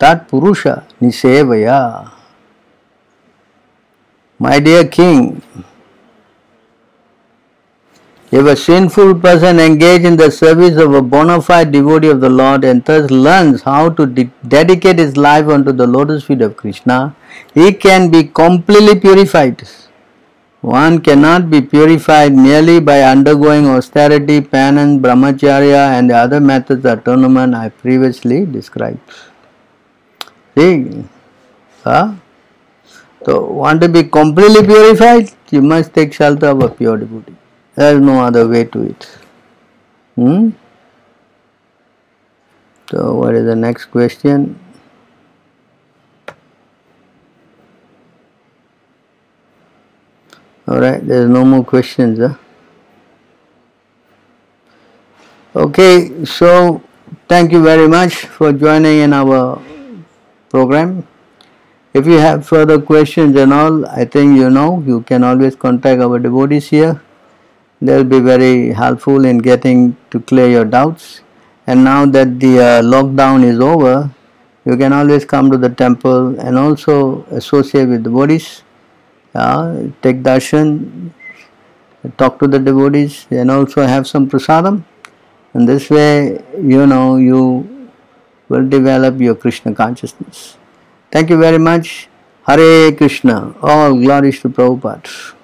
तत्पुरुष निसेवया। My dear king, If a sinful person engage in the service of a bona fide devotee of the Lord and thus learns how to de- dedicate his life unto the lotus feet of Krishna, he can be completely purified. One cannot be purified merely by undergoing austerity, penance, brahmacharya, and the other methods of atonement I previously described. See? Huh? So, want to be completely purified? You must take shelter of a pure devotee. There is no other way to it. Hmm? So, what is the next question? Alright, there is no more questions. Huh? Okay, so thank you very much for joining in our program. If you have further questions and all, I think you know, you can always contact our devotees here they'll be very helpful in getting to clear your doubts. And now that the uh, lockdown is over you can always come to the temple and also associate with the devotees. Uh, take darshan talk to the devotees and also have some prasadam. And this way you know you will develop your krishna consciousness. Thank you very much. Hare krishna. All glories to prabhupada